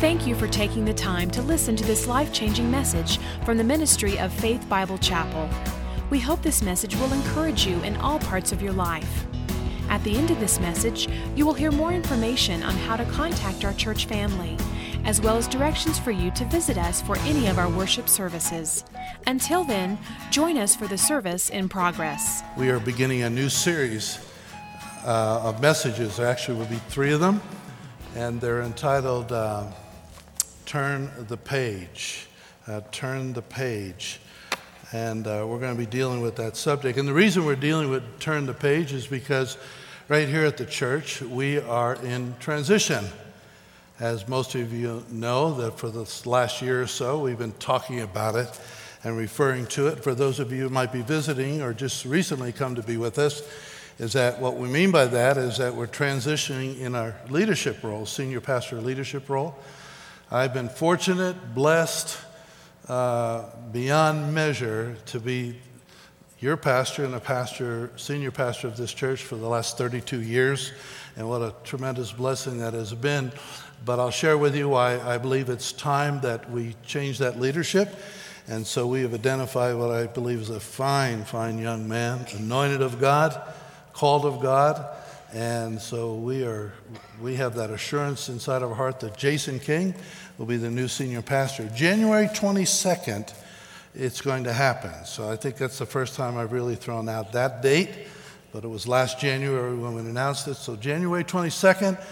Thank you for taking the time to listen to this life changing message from the ministry of Faith Bible Chapel. We hope this message will encourage you in all parts of your life. At the end of this message, you will hear more information on how to contact our church family, as well as directions for you to visit us for any of our worship services. Until then, join us for the service in progress. We are beginning a new series uh, of messages. There actually will be three of them, and they're entitled uh, Turn the Page. Uh, turn the Page. And uh, we're going to be dealing with that subject. And the reason we're dealing with Turn the Page is because right here at the church, we are in transition. As most of you know, that for the last year or so, we've been talking about it and referring to it. For those of you who might be visiting or just recently come to be with us, is that what we mean by that is that we're transitioning in our leadership role, senior pastor leadership role. I've been fortunate, blessed uh, beyond measure to be your pastor and a pastor, senior pastor of this church for the last 32 years, and what a tremendous blessing that has been. But I'll share with you why I believe it's time that we change that leadership. And so we have identified what I believe is a fine, fine young man, anointed of God, called of God. And so we are we have that assurance inside of our heart that Jason King will be the new senior pastor. January 22nd, it's going to happen. So I think that's the first time I've really thrown out that date, but it was last January when we announced it. So January 22nd,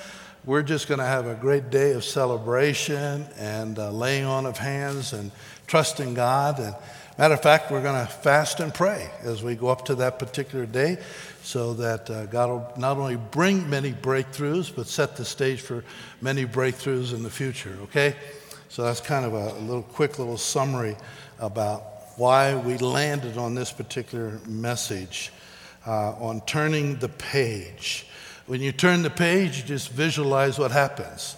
we're just going to have a great day of celebration and uh, laying on of hands and trusting God. And matter of fact, we're going to fast and pray as we go up to that particular day so that uh, God will not only bring many breakthroughs, but set the stage for many breakthroughs in the future, okay? So that's kind of a, little quick little summary about why we landed on this particular message uh, on turning the page. When you turn the page, you just visualize what happens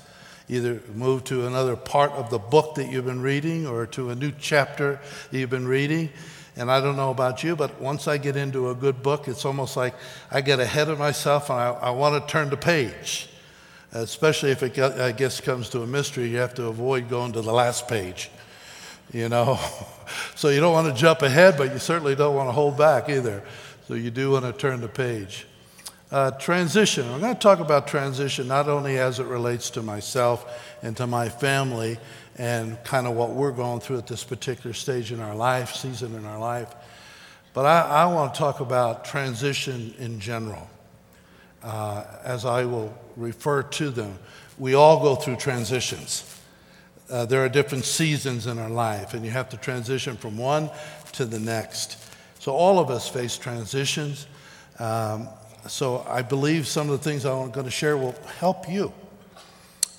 either move to another part of the book that you've been reading or to a new chapter that you've been reading. And I don't know about you, but once I get into a good book, it's almost like I get ahead of myself and I, I want to turn the page. Especially if it, I guess, comes to a mystery, you have to avoid going to the last page, you know. so you don't want to jump ahead, but you certainly don't want to hold back either. So you do want to turn the page. Uh, transition. I'm going to talk about transition not only as it relates to myself and to my family and kind of what we're going through at this particular stage in our life, season in our life, but I, I want to talk about transition in general uh, as I will refer to them. We all go through transitions. Uh, there are different seasons in our life, and you have to transition from one to the next. So, all of us face transitions. Um, so I believe some of the things I'm going to share will help you.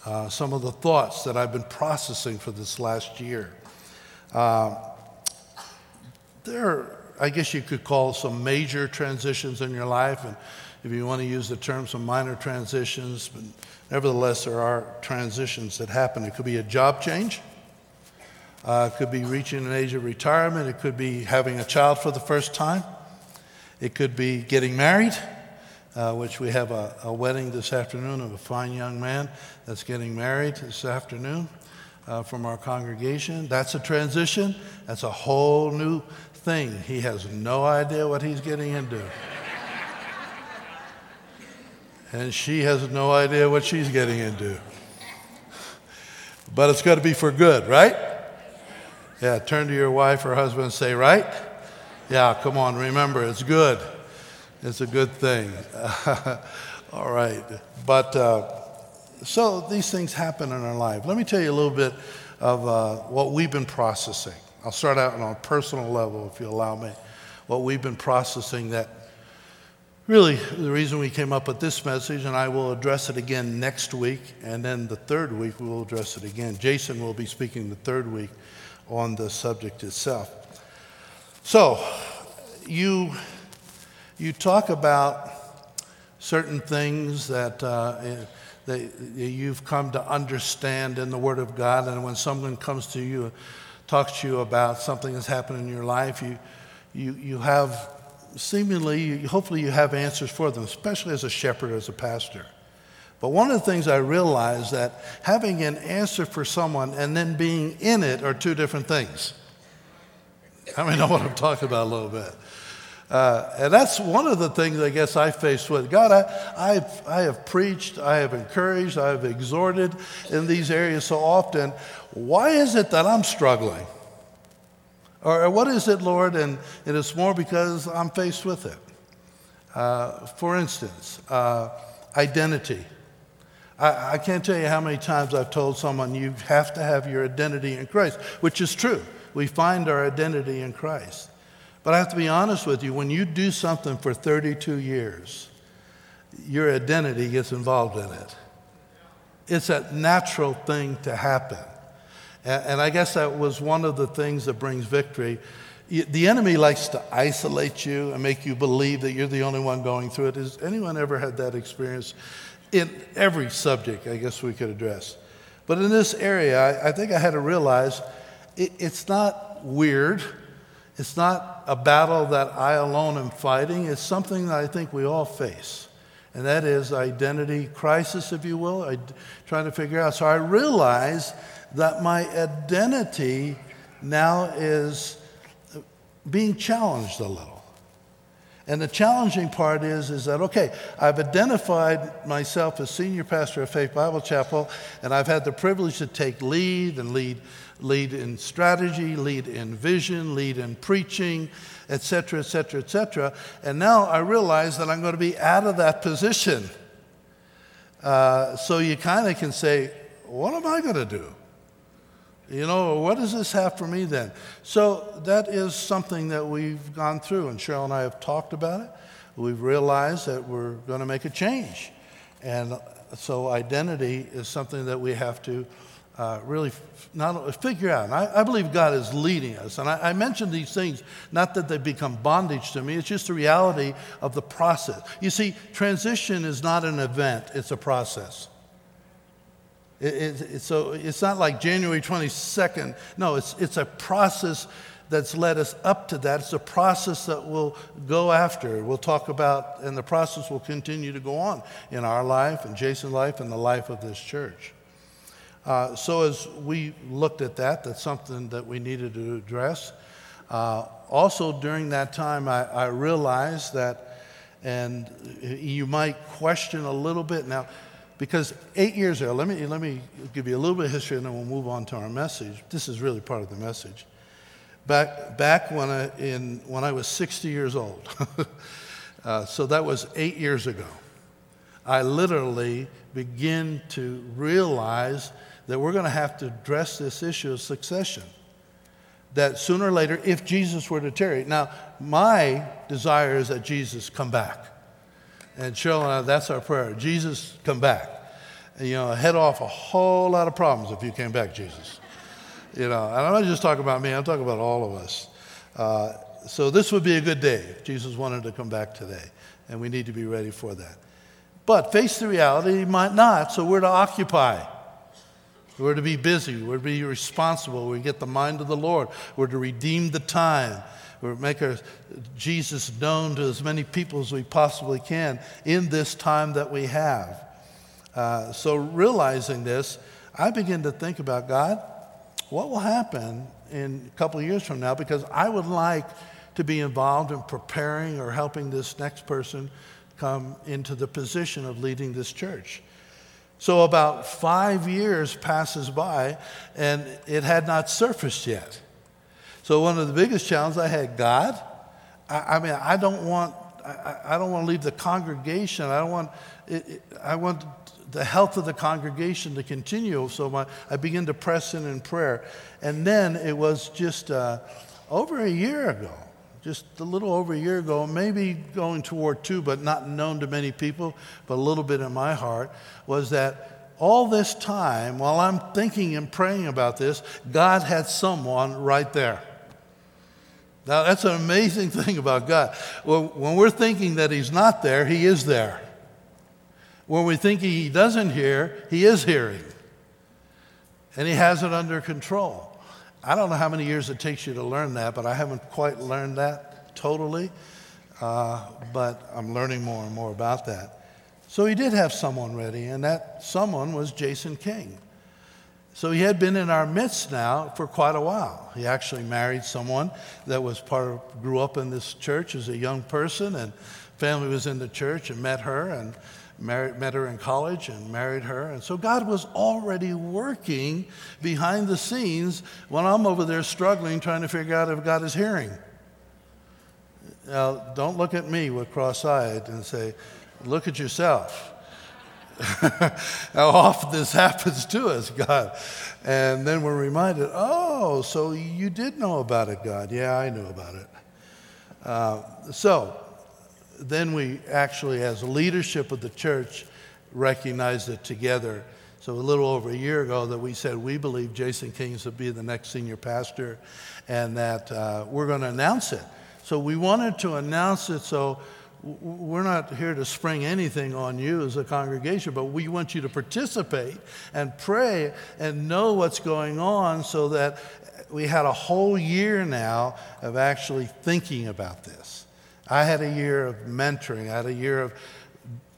Uh, some of the thoughts that I've been processing for this last year. Uh, there are, I guess you could call some major transitions in your life, and if you want to use the term, some minor transitions, but nevertheless, there are transitions that happen. It could be a job change. Uh, it could be reaching an age of retirement. It could be having a child for the first time. It could be getting married uh, which we have a, a, wedding this afternoon of a fine young man that's getting married this afternoon uh, from our congregation. That's a transition, that's a whole new thing. He has no idea what he's getting into. and she has no idea what she's getting into. But it's got to be for good, right? Yeah, turn to your wife or husband and say, right? Yeah, come on, remember, it's good. It's a good thing. All right. But uh, so these things happen in our life. Let me tell you a little bit of uh, what we've been processing. I'll start out on a personal level, if you allow me. What we've been processing that really the reason we came up with this message, and I will address it again next week, and then the third week we will address it again. Jason will be speaking the third week on the subject itself. So, you you talk about certain things that, uh, that you've come to understand in the Word of God, and when someone comes to you, talks to you about something that's happened in your life, you, you, you have seemingly, hopefully, you have answers for them, especially as a shepherd, as a pastor. But one of the things I realized that having an answer for someone and then being in it are two different things. I mean, know what I'm talking about a little bit. Uh, and that's one of the things I guess I face with God. I, I've, I have preached, I have encouraged, I have exhorted in these areas so often. Why is it that I'm struggling? Or, what is it, Lord? And it is more because I'm faced with it. Uh, for instance, uh, identity. I, I can't tell you how many times I've told someone you have to have your identity in Christ, which is true. We find our identity in Christ. But I have to be honest with you when you do something for 32 years, your identity gets involved in it. It's a natural thing to happen. And, and I guess that was one of the things that brings victory. The enemy likes to isolate you and make you believe that you're the only one going through it. Has anyone ever had that experience? in every subject, I guess we could address. But in this area, I, I think I had to realize it, it's not weird. It's not a battle that I alone am fighting. It's something that I think we all face. And that is identity crisis, if you will, I, trying to figure out. So I realize that my identity now is being challenged a little. And the challenging part is, is that, okay, I've identified myself as senior pastor of Faith Bible Chapel, and I've had the privilege to take lead and lead, lead in strategy, lead in vision, lead in preaching, et cetera, et cetera, et cetera. And now I realize that I'm going to be out of that position. Uh, so you kind of can say, what am I going to do? You know, what does this have for me then? So that is something that we've gone through, and Cheryl and I have talked about it. We've realized that we're going to make a change. And so identity is something that we have to uh, really not figure out. And I, I, believe God is leading us. And I, I mention these things not that they become bondage to me, it's just the reality of the process. You see, transition is not an event, it's a process. It, it, it, so it's not like January 22nd. No, it's, it's a process that's led us up to that. It's a process that we'll go after. We'll talk about, and the process will continue to go on in our life, and Jason's life, and the life of this church. Uh, so as we looked at that, that's something that we needed to address. Uh, also, during that time, I, I realized that, and you might question a little bit now because eight years ago, let me, let me give you a little bit of history and then we'll move on to our message. This is really part of the message. Back, back when, I, in, when I was 60 years old, uh, so that was eight years ago, I literally begin to realize that we're going to have to address this issue of succession. That sooner or later, if Jesus were to tarry, now my desire is that Jesus come back. And Cheryl and I, that's our prayer. Jesus, come back. And, you know, head off a whole lot of problems if you came back, Jesus. You know, and I'm not just talking about me, I'm talking about all of us. Uh, so this would be a good day if Jesus wanted to come back today. And we need to be ready for that. But face the reality, he might not, so we're to occupy. We're to be busy. We're to be responsible. We get the mind of the Lord. We're to redeem the time we make our Jesus known to as many people as we possibly can in this time that we have. Uh, so, realizing this, I begin to think about God, what will happen in a couple of years from now? Because I would like to be involved in preparing or helping this next person come into the position of leading this church. So, about five years passes by, and it had not surfaced yet. So one of the biggest challenges I had, God, I, I mean, I don't want, I, I, don't want to leave the congregation. I don't want, it, it, I want the health of the congregation to continue. So my, I began to press in in prayer. And then it was just uh, over a year ago, just a little over a year ago, maybe going toward two, but not known to many people, but a little bit in my heart, was that all this time, while I'm thinking and praying about this, God had someone right there. Now, that's an amazing thing about God. When we're thinking that He's not there, He is there. When we think He doesn't hear, He is hearing. And He has it under control. I don't know how many years it takes you to learn that, but I haven't quite learned that totally. Uh, but I'm learning more and more about that. So he did have someone ready, and that someone was Jason King. So he had been in our midst now for quite a while. He actually married someone that was part of, grew up in this church as a young person, and family was in the church and met her and married, met her in college and married her. And so God was already working behind the scenes when I'm over there struggling trying to figure out if God is hearing. Now, don't look at me with cross eyed and say, look at yourself. How often this happens to us, God. And then we're reminded, oh, so you did know about it, God. Yeah, I knew about it. Uh, so then we actually, as leadership of the church, recognized it together. So a little over a year ago, that we said we believe Jason Kings will be the next senior pastor, and that uh, we're going to announce it. So we wanted to announce it so we're not here to spring anything on you as a congregation, but we want you to participate and pray and know what's going on so that we had a whole year now of actually thinking about this. I had a year of mentoring, I had a year of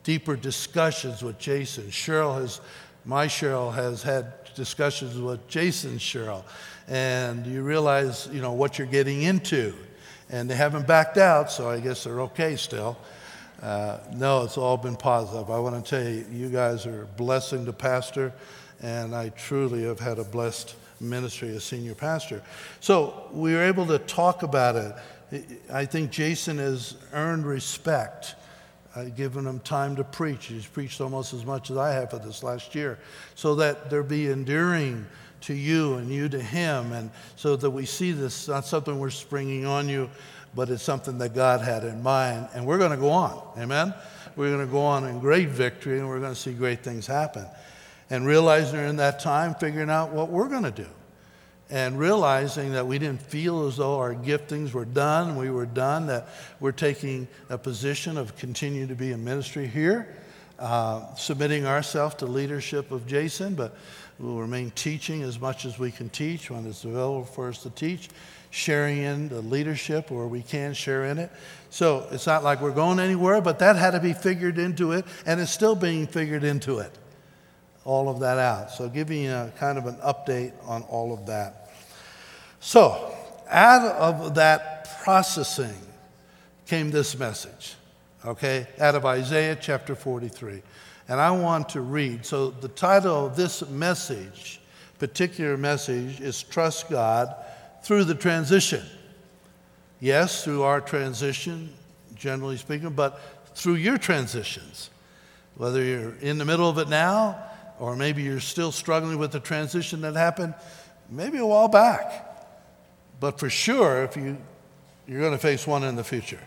deeper discussions with Jason. Cheryl has, my Cheryl has had discussions with Jason's Cheryl. And you realize, you know, what you're getting into and they haven't backed out, so I guess they're okay still. Uh, no, it's all been positive. I want to tell you, you guys are blessing to pastor, and I truly have had a blessed ministry as senior pastor. So we were able to talk about it. I think Jason has earned respect. I've given him time to preach. He's preached almost as much as I have for this last year, so that there be enduring to you and you to him. And so that we see this not something we're springing on you, but it's something that God had in mind. And we're going to go on. Amen? We're going to go on in great victory and we're going to see great things happen. And realizing in that time, figuring out what we're going to do. And realizing that we didn't feel as though our giftings were done, we were done, that we're taking a position of continue to be in ministry here, uh, submitting ourselves to leadership of Jason, but We'll remain teaching as much as we can teach when it's available for us to teach, sharing in the leadership where we can share in it. So it's not like we're going anywhere, but that had to be figured into it, and it's still being figured into it. All of that out. So giving you a kind of an update on all of that. So out of that processing came this message, okay, out of Isaiah chapter 43 and I want to read. So, the title of this message, particular message, is Trust God Through the Transition. Yes, through our transition, generally speaking, but through your transitions. Whether you're in the middle of it now, or maybe you're still struggling with the transition that happened maybe a while back. But for sure, if you, you're going to face one in the future.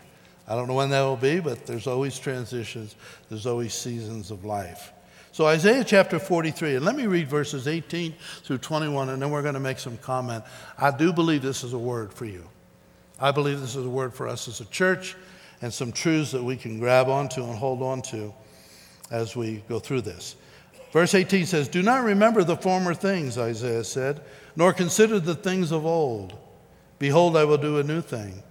I don't know when that will be, but there's always transitions, there's always seasons of life. So, Isaiah chapter 43, and let me read verses 18 through 21, and then we're going to make some comment. I do believe this is a word for you. I believe this is a word for us as a church and some truths that we can grab onto and hold on to as we go through this. Verse 18 says, Do not remember the former things, Isaiah said, nor consider the things of old. Behold, I will do a new thing.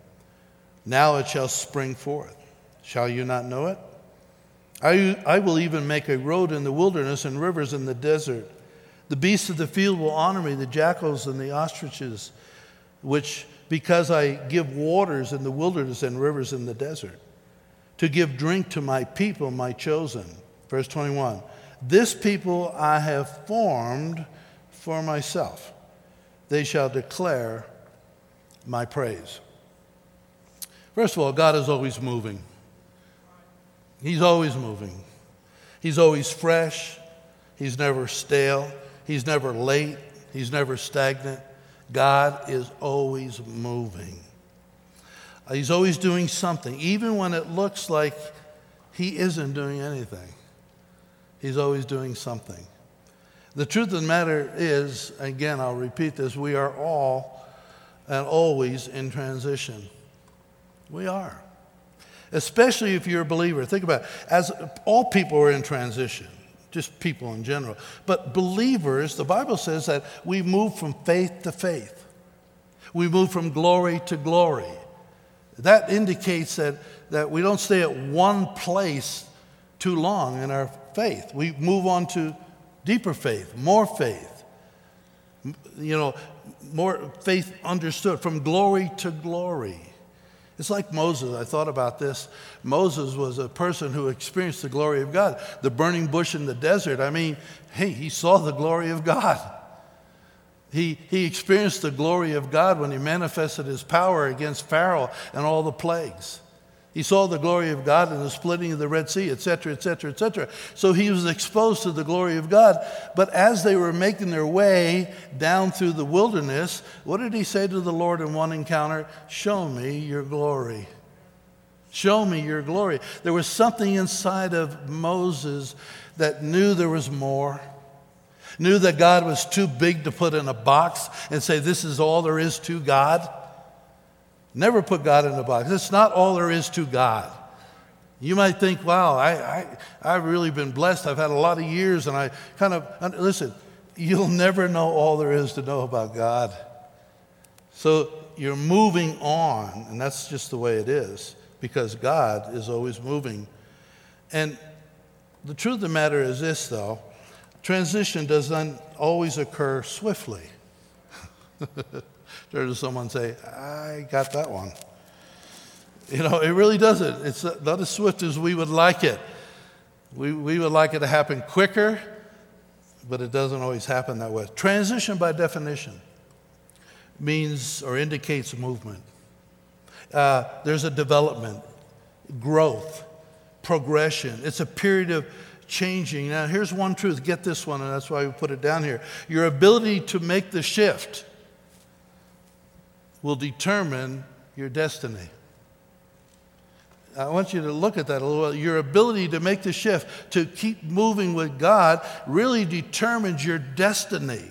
Now it shall spring forth. Shall you not know it? I, I will even make a road in the wilderness and rivers in the desert. The beasts of the field will honor me, the jackals and the ostriches, which because I give waters in the wilderness and rivers in the desert, to give drink to my people, my chosen. Verse 21 This people I have formed for myself, they shall declare my praise. First of all, God is always moving. He's always moving. He's always fresh. He's never stale. He's never late. He's never stagnant. God is always moving. He's always doing something, even when it looks like He isn't doing anything. He's always doing something. The truth of the matter is, again, I'll repeat this we are all and always in transition. We are. Especially if you're a believer. Think about it. As all people are in transition, just people in general. But believers, the Bible says that we move from faith to faith. We move from glory to glory. That indicates that, that we don't stay at one place too long in our faith. We move on to deeper faith, more faith. You know, more faith understood from glory to glory. It's like Moses. I thought about this. Moses was a person who experienced the glory of God. The burning bush in the desert, I mean, hey, he saw the glory of God. He, he experienced the glory of God when he manifested his power against Pharaoh and all the plagues. He saw the glory of God and the splitting of the Red Sea, etc., etc., etc. So he was exposed to the glory of God. But as they were making their way down through the wilderness, what did he say to the Lord in one encounter? Show me your glory. Show me your glory. There was something inside of Moses that knew there was more, knew that God was too big to put in a box and say, This is all there is to God. Never put God in a box. It's not all there is to God. You might think, wow, I, I, I've really been blessed. I've had a lot of years, and I kind of, listen, you'll never know all there is to know about God. So you're moving on, and that's just the way it is, because God is always moving. And the truth of the matter is this, though transition doesn't always occur swiftly. To someone say, I got that one. You know, it really doesn't. It's not as swift as we would like it. We, we would like it to happen quicker, but it doesn't always happen that way. Transition, by definition, means or indicates movement. Uh, there's a development, growth, progression. It's a period of changing. Now, here's one truth get this one, and that's why we put it down here. Your ability to make the shift will determine your destiny. I want you to look at that a little. Your ability to make the shift, to keep moving with God, really determines your destiny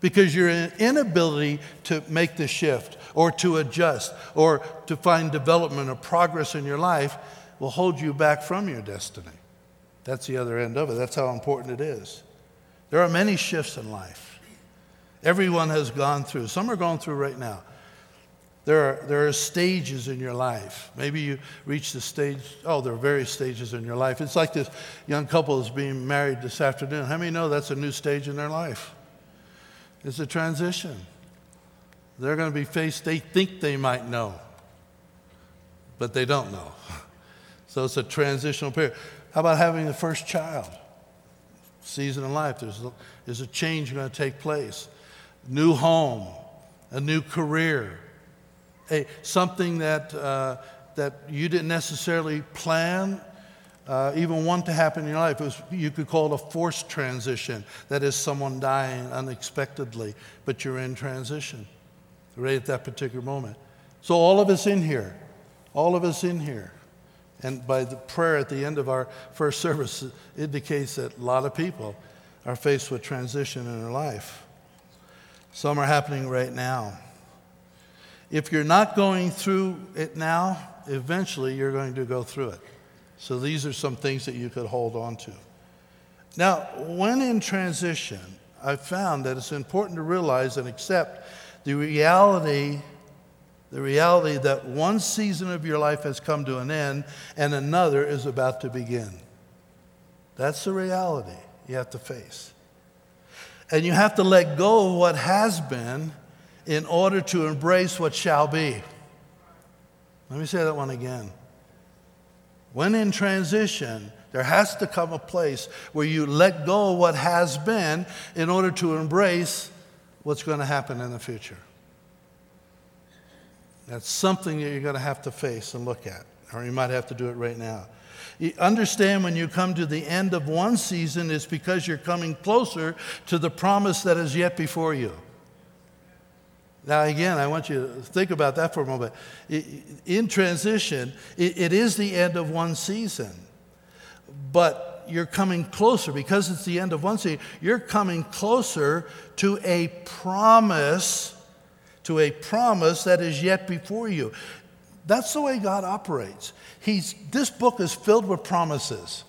because your inability to make the shift or to adjust or to find development or progress in your life will hold you back from your destiny. That's the other end of it. That's how important it is. There are many shifts in life. Everyone has gone through. Some are going through right now. There are, there are stages in your life. Maybe you reach the stage, oh, there are various stages in your life. It's like this young couple is being married this afternoon. How many know that's a new stage in their life? It's a transition. They're going to be faced, they think they might know, but they don't know. So it's a transitional period. How about having the first child? Season in life, there's, there's a change going to take place. New home, a new career a, something that, uh, that you didn't necessarily plan, uh, even want to happen in your life. Was, you could call it a forced transition. That is, someone dying unexpectedly, but you're in transition right at that particular moment. So, all of us in here, all of us in here, and by the prayer at the end of our first service indicates that a lot of people are faced with transition in their life. Some are happening right now. If you're not going through it now, eventually you're going to go through it. So these are some things that you could hold on to. Now, when in transition, I've found that it's important to realize and accept the reality the reality that one season of your life has come to an end and another is about to begin. That's the reality you have to face. And you have to let go of what has been in order to embrace what shall be. Let me say that one again. When in transition, there has to come a place where you let go of what has been in order to embrace what's going to happen in the future. That's something that you're going to have to face and look at, or you might have to do it right now. You understand when you come to the end of one season, it's because you're coming closer to the promise that is yet before you. Now, again, I want you to think about that for a moment. In transition, it is the end of one season, but you're coming closer because it's the end of one season. You're coming closer to a promise, to a promise that is yet before you. That's the way God operates. He's, this book is filled with promises.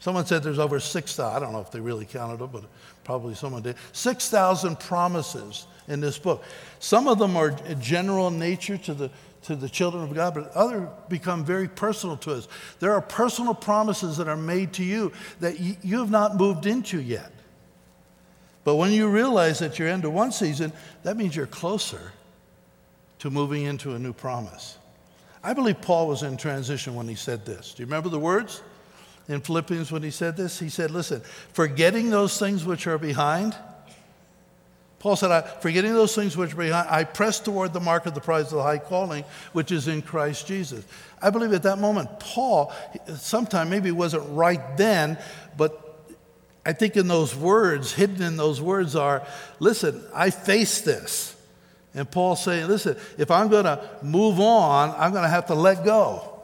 Someone said there's over 6,000. I don't know if they really counted them, but probably someone did. 6,000 promises in this book. Some of them are general in nature to the, to the children of God, but other become very personal to us. There are personal promises that are made to you that you have not moved into yet. But when you realize that you're into one season, that means you're closer to moving into a new promise. I believe Paul was in transition when he said this. Do you remember the words in Philippians when he said this? He said, Listen, forgetting those things which are behind, Paul said, I, forgetting those things which are behind, I press toward the mark of the prize of the high calling, which is in Christ Jesus. I believe at that moment, Paul, sometime maybe wasn't right then, but I think in those words, hidden in those words are, listen, I face this. And Paul's saying, listen, if I'm going to move on, I'm going to have to let go.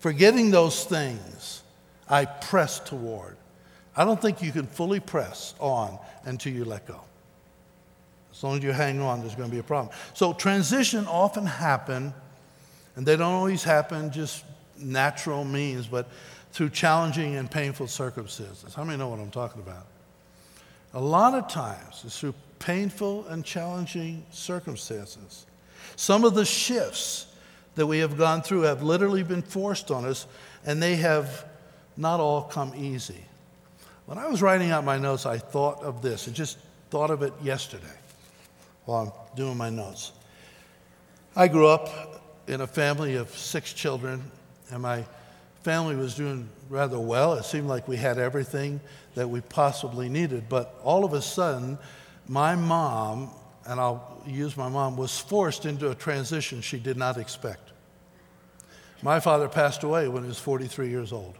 Forgetting those things, I press toward. I don't think you can fully press on until you let go. As long as you hang on, there's going to be a problem. So transition often happen, and they don't always happen just natural means, but through challenging and painful circumstances. How many know what I'm talking about? A lot of times it's through painful and challenging circumstances. Some of the shifts that we have gone through have literally been forced on us, and they have not all come easy. When I was writing out my notes, I thought of this. I just thought of it yesterday while I'm doing my notes. I grew up in a family of six children, and my family was doing rather well. It seemed like we had everything that we possibly needed. But all of a sudden, my mom, and I'll use my mom, was forced into a transition she did not expect. My father passed away when he was 43 years old.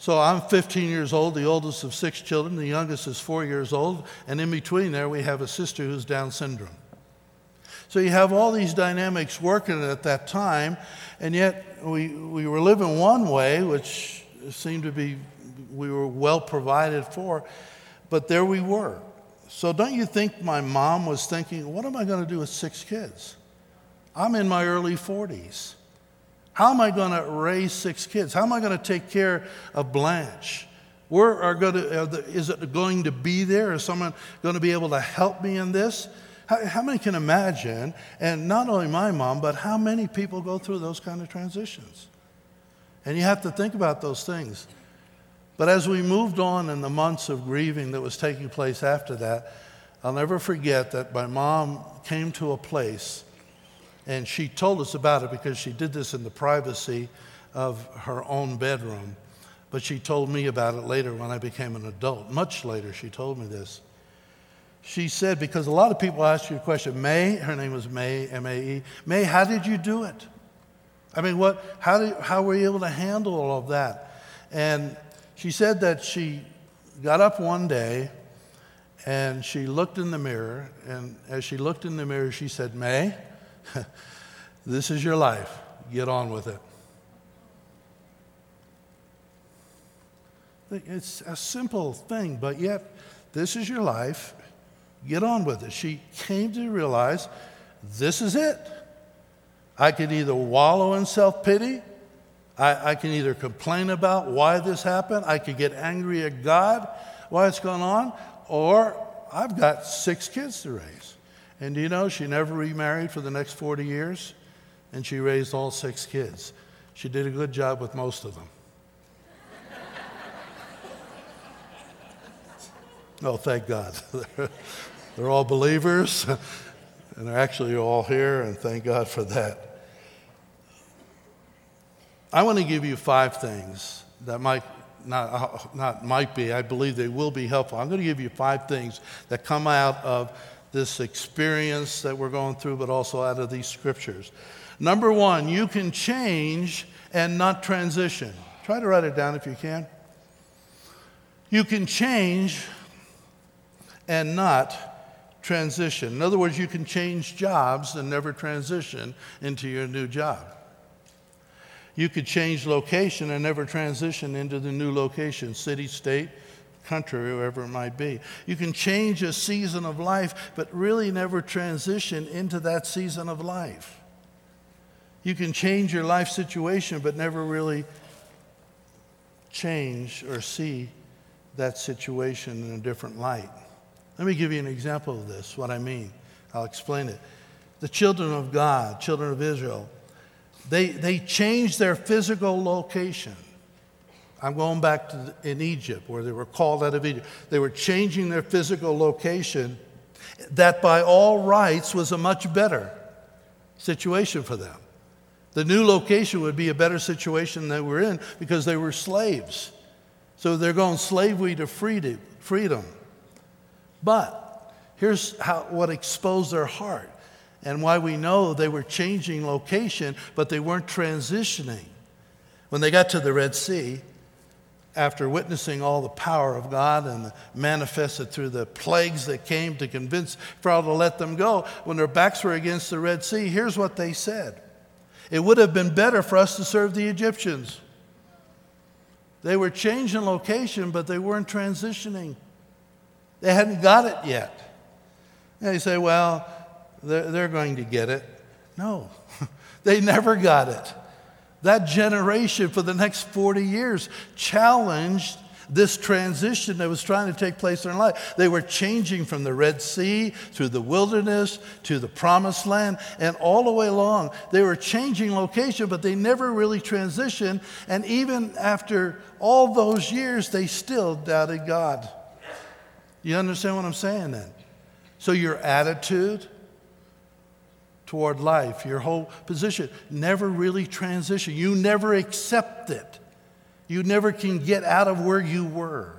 So I'm 15 years old, the oldest of six children. The youngest is four years old. And in between there, we have a sister who's Down syndrome. So you have all these dynamics working at that time, and yet we, we were living one way, which seemed to be, we were well provided for, but there we were. So don't you think my mom was thinking, what am I going to do with six kids? I'm in my early 40s. How am I going to raise six kids? How am I going to take care of Blanche? Where are going to, are the, is it going to be there? Is someone going to be able to help me in this? How, how many can imagine, and not only my mom, but how many people go through those kind of transitions? And you have to think about those things. But as we moved on in the months of grieving that was taking place after that, I'll never forget that my mom came to a place and she told us about it because she did this in the privacy of her own bedroom. But she told me about it later when I became an adult. Much later, she told me this she said, because a lot of people ask you a question, May, her name was May, M A E, May, how did you do it? I mean, what, how, did, how were you able to handle all of that? And she said that she got up one day and she looked in the mirror, and as she looked in the mirror, she said, May, this is your life. Get on with it. It's a simple thing, but yet, this is your life. Get on with it. She came to realize this is it. I can either wallow in self pity, I, I, can either complain about why this happened, I could get angry at God, why it's going on, or I've got six kids to raise. And do you know, she never remarried for the next 40 years, and she raised all six kids. She did a good job with most of them. oh, thank God. They're all believers, and they're actually all here, and thank God for that. I want to give you five things that might not, not might be, I believe they will be helpful. I'm going to give you five things that come out of this experience that we're going through, but also out of these scriptures. Number one, you can change and not transition. Try to write it down if you can. You can change and not transition. In other words, you can change jobs and never transition into your new job. You could change location and never transition into the new location, city, state, country, wherever it might be. You can change a season of life, but really never transition into that season of life. You can change your life situation, but never really change or see that situation in a different light. Let me give you an example of this, what I mean. I'll explain it. the children of God, children of Israel, they, they changed their physical location. I'm going back to the, in Egypt, where they were called out of Egypt. They were changing their physical location, that by all rights was a much better situation for them. The new location would be a better situation they were in because they were slaves. So they're going slavery to freedom. But here's how, what exposed their heart and why we know they were changing location, but they weren't transitioning. When they got to the Red Sea, after witnessing all the power of God and manifested through the plagues that came to convince Pharaoh to let them go, when their backs were against the Red Sea, here's what they said It would have been better for us to serve the Egyptians. They were changing location, but they weren't transitioning. They hadn't got it yet. And you say, well, they're, they're going to get it. No, they never got it. That generation for the next 40 years challenged this transition that was trying to take place in their life. They were changing from the Red Sea through the wilderness to the promised land and all the way along. They were changing location, but they never really transitioned. And even after all those years, they still doubted God. You understand what I'm saying then? So your attitude, toward life, your whole position never really transition. You never accept it. You never can get out of where you were.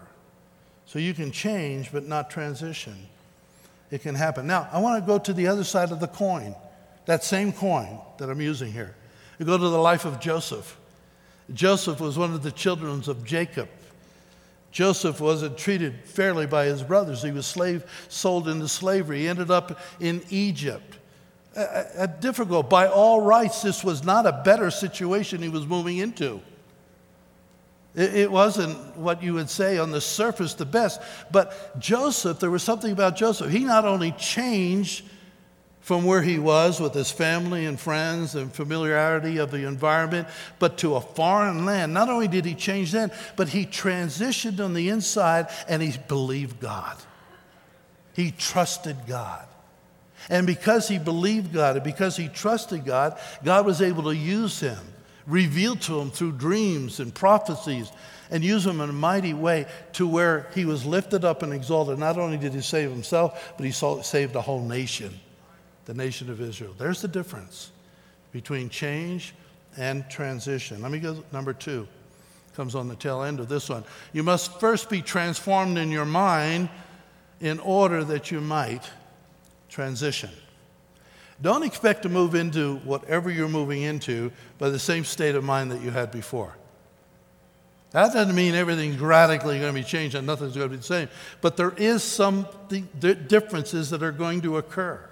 So you can change but not transition. It can happen. Now, I want to go to the other side of the coin, that same coin that I'm using here. We go to the life of Joseph. Joseph was one of the children of Jacob. Joseph wasn't treated fairly by his brothers. He was slave, sold into slavery. He ended up in Egypt a, a difficult. By all rights, this was not a better situation he was moving into. It, it wasn't what you would say on the surface the best. But Joseph, there was something about Joseph. He not only changed from where he was with his family and friends and familiarity of the environment, but to a foreign land. Not only did he change then, but he transitioned on the inside and he believed God. He trusted God. And because he believed God and because he trusted God, God was able to use him, reveal to him through dreams and prophecies, and use him in a mighty way to where he was lifted up and exalted. Not only did he save himself, but he saved a whole nation, the nation of Israel. There's the difference between change and transition. Let me go number two. Comes on the tail end of this one. You must first be transformed in your mind in order that you might transition. Don't expect to move into whatever you're moving into by the same state of mind that you had before. That doesn't mean everything's radically going to be changed and nothing's going to be the same. But there is some differences that are going to occur.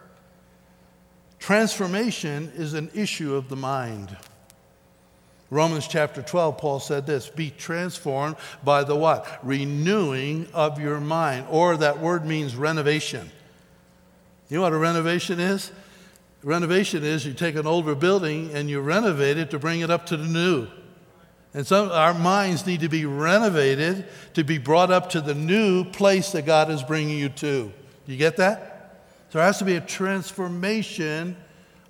Transformation is an issue of the mind. Romans chapter 12, Paul said this Be transformed by the what? Renewing of your mind. Or that word means renovation. You know what a renovation is? Renovation is you take an older building and you renovate it to bring it up to the new. And some our minds need to be renovated to be brought up to the new place that God is bringing you to. Do you get that? So there has to be a transformation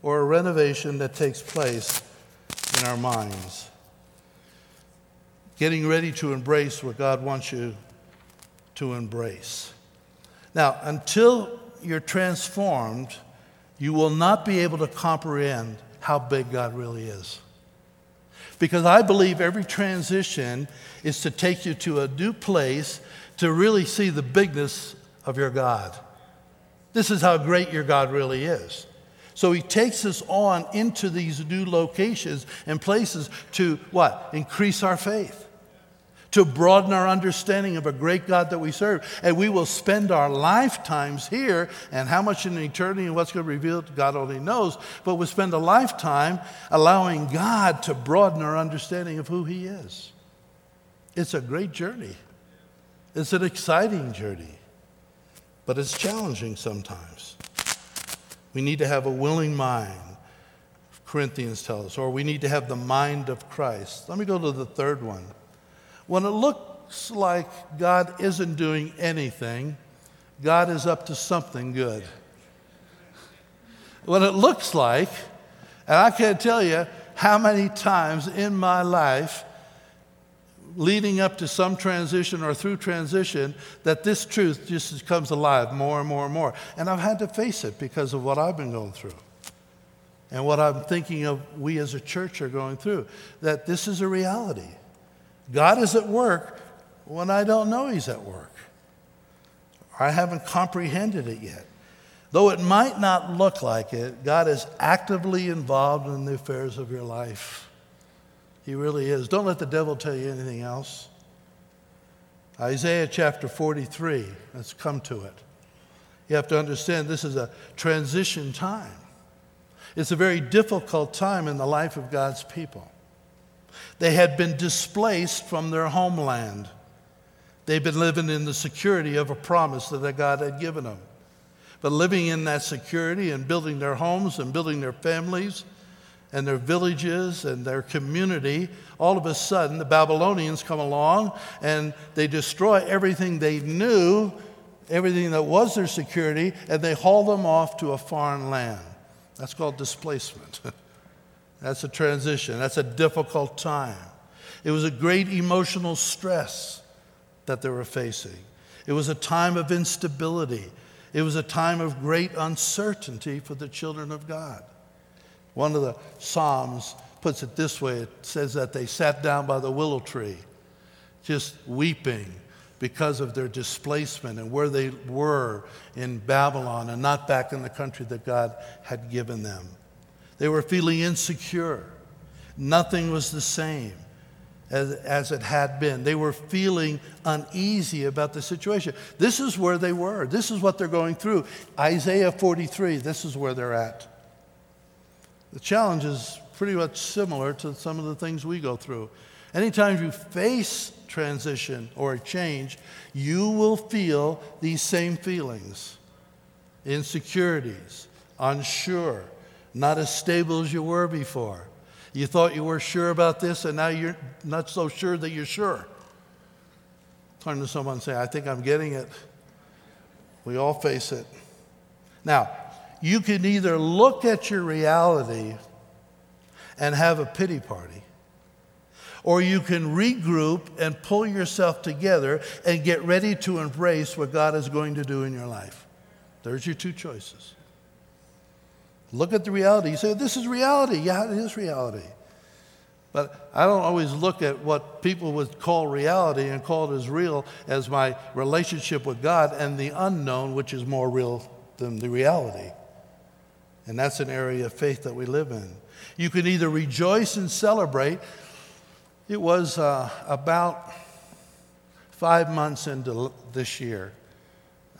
or a renovation that takes place in our minds. Getting ready to embrace what God wants you to embrace. Now, until you're transformed, you will not be able to comprehend how big God really is. Because I believe every transition is to take you to a new place to really see the bigness of your God. This is how great your God really is. So he takes us on into these new locations and places to what? Increase our faith to broaden our understanding of a great God that we serve. And we will spend our lifetimes here, and how much in eternity and what's going to reveal, God only knows, but we'll spend a lifetime allowing God to broaden our understanding of who He is. It's a great journey, it's an exciting journey, but it's challenging sometimes. We need to have a willing mind. Corinthians tells us, or we need to have the mind of Christ. Let me go to the third one. When it looks like God isn't doing anything, God is up to something good. When it looks like. And I can't tell you how many times in my life, leading up to some transition or through transition, that this truth just comes alive more and more and more. And I've had to face it because of what I've been going through and what I'm thinking of we as a church are going through. That this is a reality. God is at work when I don't know He's at work. I haven't comprehended it yet. Though it might not look like it, God is actively involved in the affairs of your life. He really is. Don't let the devil tell you anything else. Isaiah chapter 43, let's come to it. You have to understand this is a transition time. It's a very difficult time in the life of God's people. They had been displaced from their homeland. They've been living in the security of a promise that God had given them. But living in that security and building their homes and building their families and their villages and their community, all of a sudden the Babylonians come along and they destroy everything they knew, everything that was their security, and they haul them off to a foreign land. That's called displacement. That's a transition. That's a difficult time. It was a great emotional stress that they were facing. It was a time of instability. It was a time of great uncertainty for the children of God. One of the Psalms puts it this way it says that they sat down by the willow tree, just weeping because of their displacement and where they were in Babylon and not back in the country that God had given them. They were feeling insecure. Nothing was the same as, as it had been. They were feeling uneasy about the situation. This is where they were. This is what they're going through. Isaiah 43, this is where they're at. The challenge is pretty much similar to some of the things we go through. Anytime you face transition or a change, you will feel these same feelings insecurities, unsure, not as stable as you were before. You thought you were sure about this, and now you're not so sure that you're sure. Turn to someone and say, I think I'm getting it. We all face it. Now, you can either look at your reality and have a pity party, or you can regroup and pull yourself together and get ready to embrace what God is going to do in your life. There's your two choices. Look at the reality. You say, This is reality. Yeah, it is reality. But I don't always look at what people would call reality and call it as real as my relationship with God and the unknown, which is more real than the reality. And that's an area of faith that we live in. You can either rejoice and celebrate. It was uh, about five months into this year,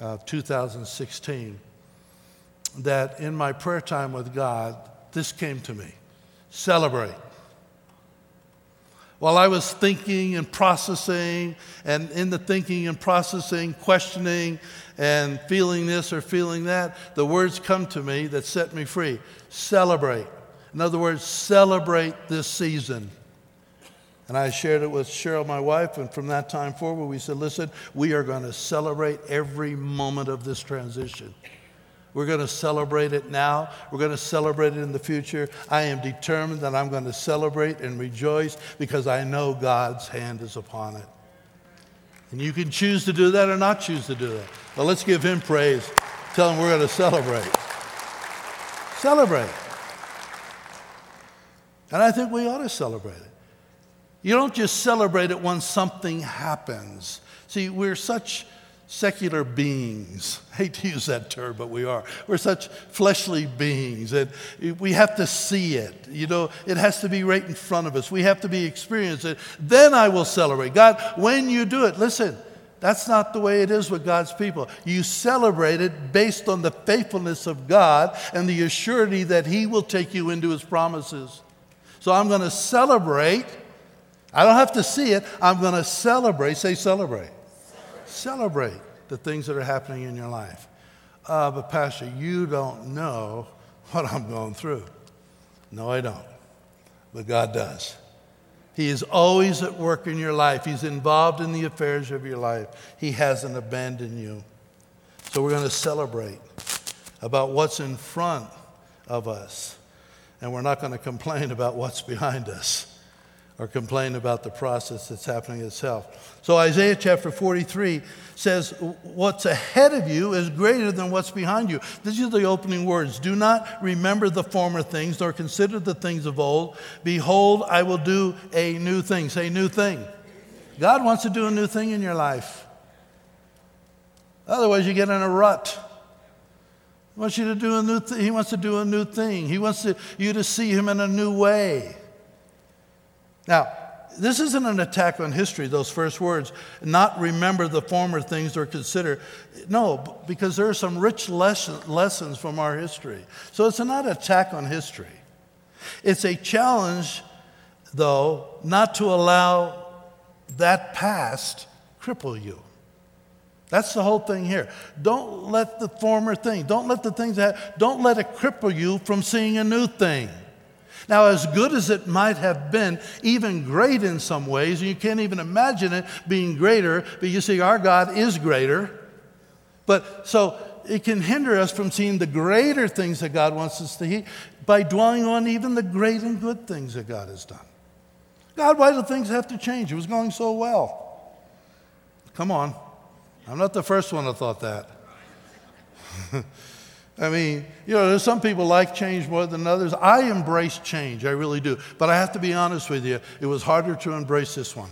uh, 2016 that in my prayer time with God, this came to me celebrate. While I was thinking and processing, and in the thinking and processing, questioning and feeling this or feeling that, the words come to me that set me free. Celebrate. In other words, celebrate this season. And I shared it with Cheryl, my wife, and from that time forward, we said, listen, we are going to celebrate every moment of this transition. We're going to celebrate it now. We're going to celebrate it in the future. I am determined that I'm going to celebrate and rejoice because I know God's hand is upon it. And you can choose to do that or not choose to do that. But let's give Him praise. Tell Him we're going to celebrate. Celebrate. And I think we ought to celebrate it. You don't just celebrate it when something happens. See, we're such secular beings. I hate to use that term, but we are. We're such fleshly beings and we have to see it. You know, it has to be right in front of us. We have to be experienced it. Then I will celebrate. God, when you do it, listen, that's not the way it is with God's people. You celebrate it based on the faithfulness of God and the assurity that He will take you into His promises. So I'm going to celebrate. I don't have to see it. I'm going to celebrate. Say, celebrate celebrate the things that are happening in your life. Uh, but, Pastor, you don't know what I'm going through. No, I don't. But God does. He is always at work in your life, He's involved in the affairs of your life. He hasn't abandoned you. So, we're going to celebrate about what's in front of us. And we're not going to complain about what's behind us or complain about the process that's happening itself. So Isaiah chapter 43 says, What's ahead of you is greater than what's behind you. These are the opening words. Do not remember the former things, nor consider the things of old. Behold, I will do a new thing. Say, new thing. God wants to do a new thing in your life. Otherwise, you get in a rut. He wants you to do a new thing. He wants to do a new thing. He wants to, you to see him in a new way. Now, this isn't an attack on history, those first words, not remember the former things or consider. No, because there are some rich lesson, lessons from our history. So it's not an attack on history. It's a challenge, though, not to allow that past cripple you. That's the whole thing here. Don't let the former thing, don't let the things that, don't let it cripple you from seeing a new thing. Now, as good as it might have been, even great in some ways, and you can't even imagine it being greater, but you see, our God is greater. But so it can hinder us from seeing the greater things that God wants us to see by dwelling on even the great and good things that God has done. God, why do things have to change? It was going so well. Come on. I'm not the first one that thought that. I mean, you know, some people like change more than others. I embrace change, I really do. But I have to be honest with you, it was harder to embrace this one.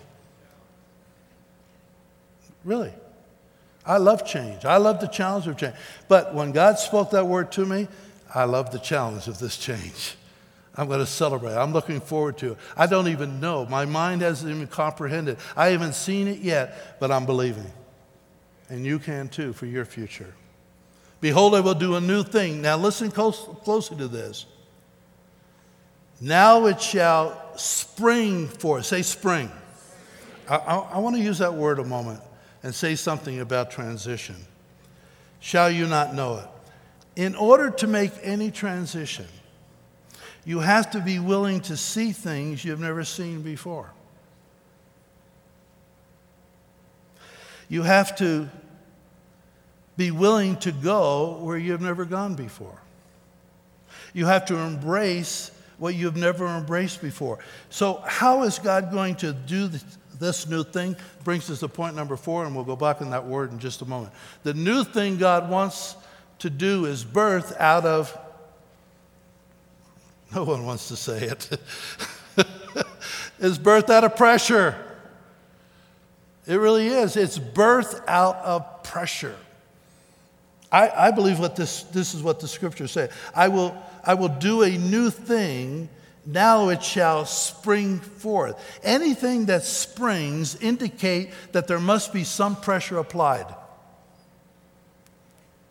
Really. I love change. I love the challenge of change. But when God spoke that word to me, I love the challenge of this change. I'm going to celebrate. I'm looking forward to it. I don't even know. My mind hasn't even comprehended. I haven't seen it yet, but I'm believing. And you can too for your future. Behold, I will do a new thing. Now, listen close, closely to this. Now it shall spring forth. Say spring. I, I, I want to use that word a moment and say something about transition. Shall you not know it? In order to make any transition, you have to be willing to see things you've never seen before. You have to be willing to go where you've never gone before. You have to embrace what you've never embraced before. So, how is God going to do this new thing? Brings us to point number four, and we'll go back in that word in just a moment. The new thing God wants to do is birth out of, no one wants to say it, is birth out of pressure. It really is. It's birth out of pressure. I, I believe what this, this is what the scriptures say. I will, I will do a new thing, now it shall spring forth. Anything that springs indicate that there must be some pressure applied.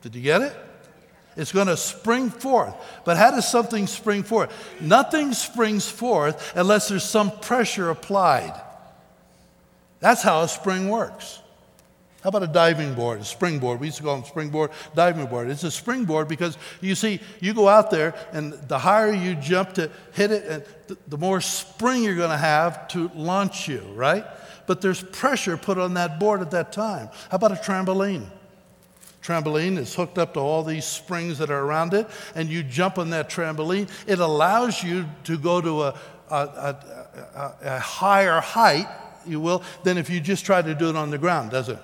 Did you get it? It's going to spring forth. But how does something spring forth? Nothing springs forth unless there's some pressure applied. That's how a spring works. How about a diving board, a springboard? We used to call them springboard, diving board. It's a springboard because you see, you go out there, and the higher you jump to hit it, and the more spring you're going to have to launch you, right? But there's pressure put on that board at that time. How about a trampoline? Trampoline is hooked up to all these springs that are around it, and you jump on that trampoline. It allows you to go to a, a, a, a higher height, you will, than if you just try to do it on the ground, does it?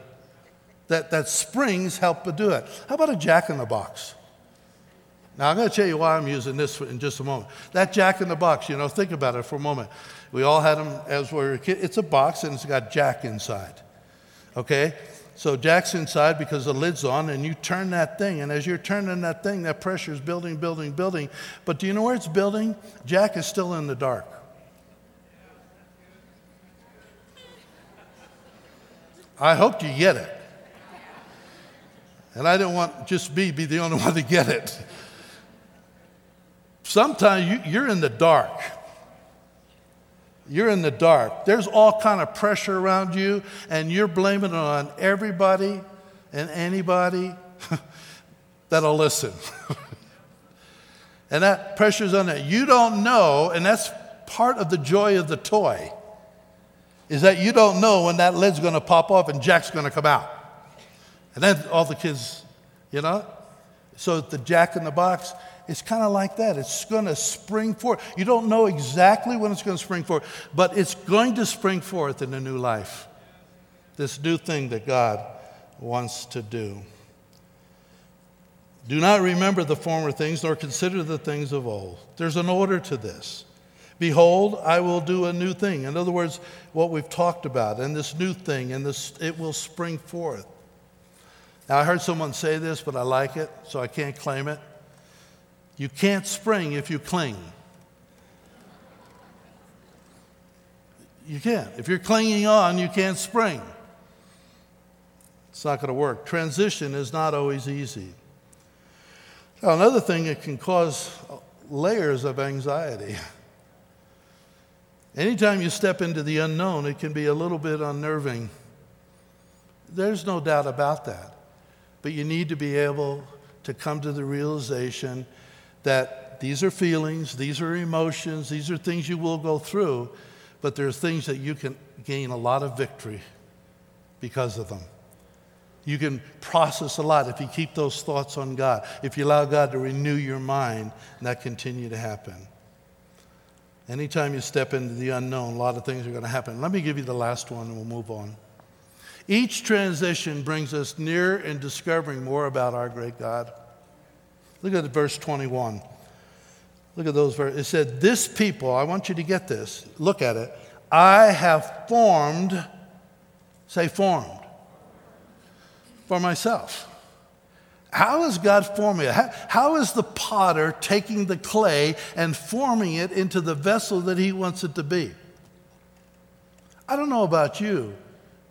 That, that springs help to do it. How about a jack in the box? Now, I'm going to tell you why I'm using this in just a moment. That jack in the box, you know, think about it for a moment. We all had them as we were kids. It's a box and it's got jack inside. Okay? So jack's inside because the lid's on, and you turn that thing, and as you're turning that thing, that pressure is building, building, building. But do you know where it's building? Jack is still in the dark. I hope you get it. And I didn't want just me be the only one to get it. Sometimes you, you're in the dark. You're in the dark. There's all kind of pressure around you, and you're blaming it on everybody and anybody that'll listen. and that pressure's on that. You don't know, and that's part of the joy of the toy, is that you don't know when that lid's going to pop off and Jack's going to come out. And then all the kids, you know? So the jack in the box, it's kind of like that. It's going to spring forth. You don't know exactly when it's going to spring forth, but it's going to spring forth in a new life. This new thing that God wants to do. Do not remember the former things, nor consider the things of old. There's an order to this. Behold, I will do a new thing. In other words, what we've talked about, and this new thing, and this it will spring forth. Now I heard someone say this, but I like it, so I can't claim it. You can't spring if you cling. You can't. If you're clinging on, you can't spring. It's not going to work. Transition is not always easy. Now, another thing, it can cause layers of anxiety. Anytime you step into the unknown, it can be a little bit unnerving. There's no doubt about that. But you need to be able to come to the realization that these are feelings, these are emotions, these are things you will go through, but there are things that you can gain a lot of victory because of them. You can process a lot if you keep those thoughts on God, if you allow God to renew your mind, and that continue to happen. Anytime you step into the unknown, a lot of things are going to happen. Let me give you the last one and we'll move on. Each transition brings us nearer in discovering more about our great God. Look at verse 21. Look at those verses. It said, This people, I want you to get this. Look at it. I have formed, say formed, for myself. How is God forming it? How, how is the potter taking the clay and forming it into the vessel that he wants it to be? I don't know about you,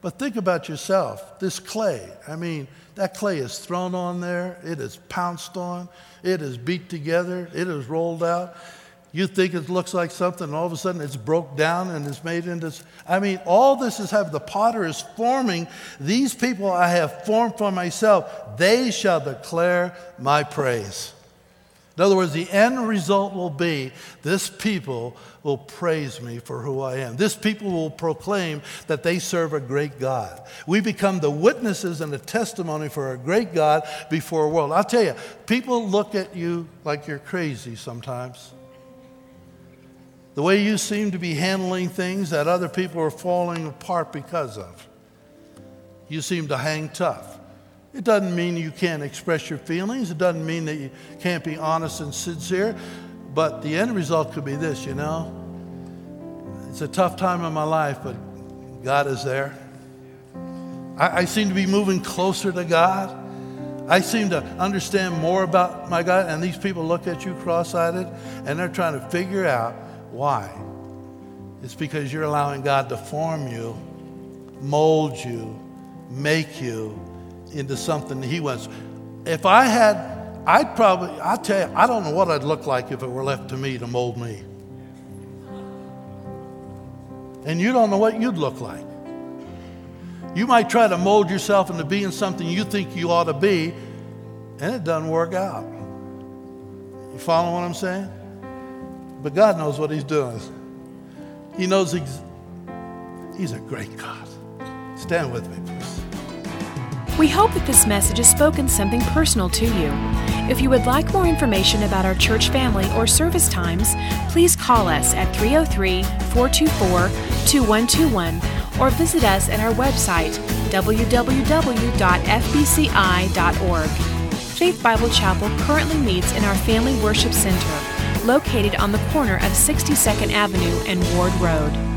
but think about yourself. This clay, I mean, that clay is thrown on there, it is pounced on, it is beat together, it is rolled out. You think it looks like something, and all of a sudden it's broke down and it's made into. I mean, all this is have the potter is forming. These people I have formed for myself, they shall declare my praise. In other words, the end result will be this people will praise me for who I am. This people will proclaim that they serve a great God. We become the witnesses and the testimony for a great God before a world. I'll tell you, people look at you like you're crazy sometimes. The way you seem to be handling things that other people are falling apart because of. You seem to hang tough. It doesn't mean you can't express your feelings. It doesn't mean that you can't be honest and sincere. But the end result could be this, you know. It's a tough time in my life, but God is there. I, I seem to be moving closer to God. I seem to understand more about my God. And these people look at you cross eyed and they're trying to figure out why? It's because you're allowing God to form you, mold you, make you into something He wants. If I had, I'd probably, I'll tell you, I don't know what I'd look like if it were left to me to mold me. And you don't know what you'd look like. You might try to mold yourself into being something you think you ought to be, and it doesn't work out. You follow what I'm saying? But God knows what He's doing. He knows He's, he's a great God. Stand with me, please. We hope that this message has spoken something personal to you. If you would like more information about our church family or service times, please call us at 303 424 2121 or visit us at our website www.fbci.org. Faith Bible Chapel currently meets in our Family Worship Center located on the corner of 62nd Avenue and Ward Road.